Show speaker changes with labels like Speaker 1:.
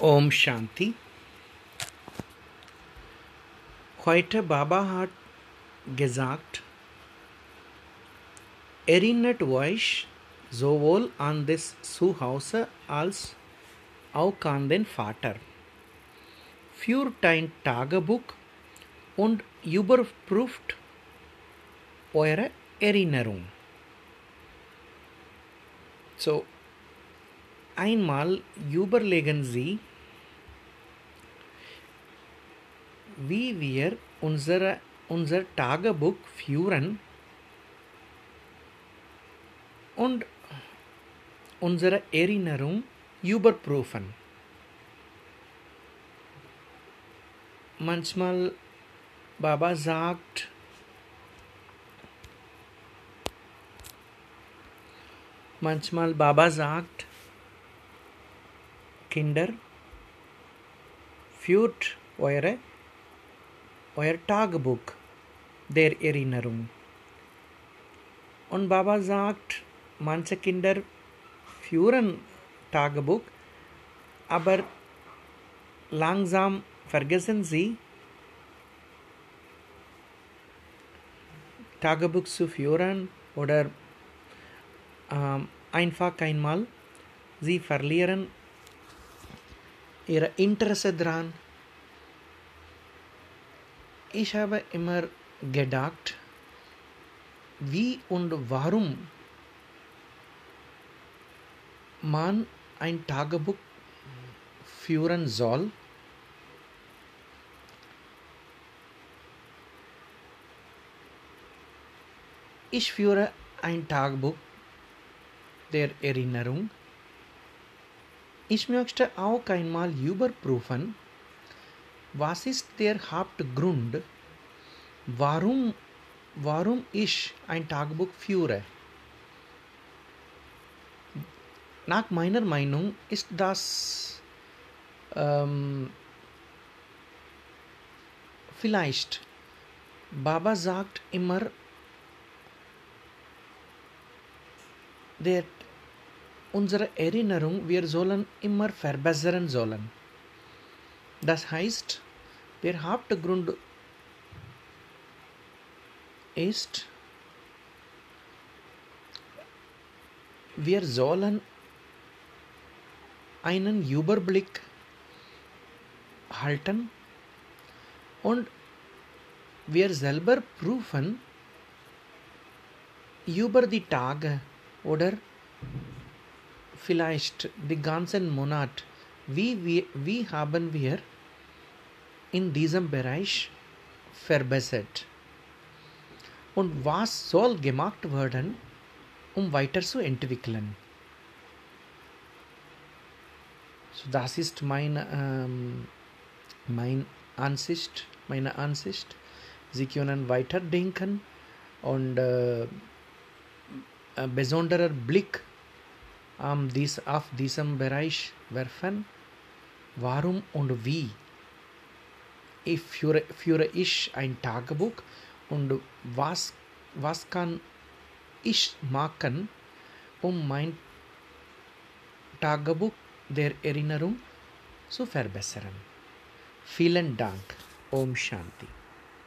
Speaker 1: Om Shanti. Heute Baba hat gesagt, erinnert euch sowohl an das Zuhause als auch an den Vater. Führt ein Tagebuch und überprüft eure Erinnerung. So, einmal überlegen Sie, wie wir unsere, unser Tagebuch führen und unsere Erinnerung überprüfen. Manchmal Baba sagt, manchmal Baba sagt, Kinder, führt eure, euer Tagebuch der Erinnerung. Und Baba sagt, manche Kinder führen Tagebuch, aber langsam vergessen sie, Tagebuch zu führen oder ähm, einfach einmal, sie verlieren ihre Interesse dran. Ich habe immer gedacht, wie und warum man ein Tagebuch führen soll. Ich führe ein Tagebuch der Erinnerung. Ich möchte auch einmal überprüfen, was ist der Hauptgrund, warum, warum ich ein Tagebuch führe. Nach meiner Meinung ist das ähm, vielleicht, Baba sagt immer, der, unsere Erinnerung, wir sollen immer verbessern sollen. Das heißt, der Hauptgrund ist, wir sollen einen Überblick halten und wir selber prüfen über die Tage oder vielleicht den ganzen Monat, wie, wir, wie haben wir in diesem Bereich verbessert und was soll gemacht werden, um weiterzuentwickeln. So, das ist mein, ähm, mein Ansicht, meine Ansicht. Sie können weiterdenken und äh, besonderer Blick um, dies, auf diesem Bereich werfen. Warum und wie ich führe, führe ich ein Tagebuch und was, was kann ich machen, um mein Tagebuch der Erinnerung zu verbessern. Vielen Dank. Om Shanti.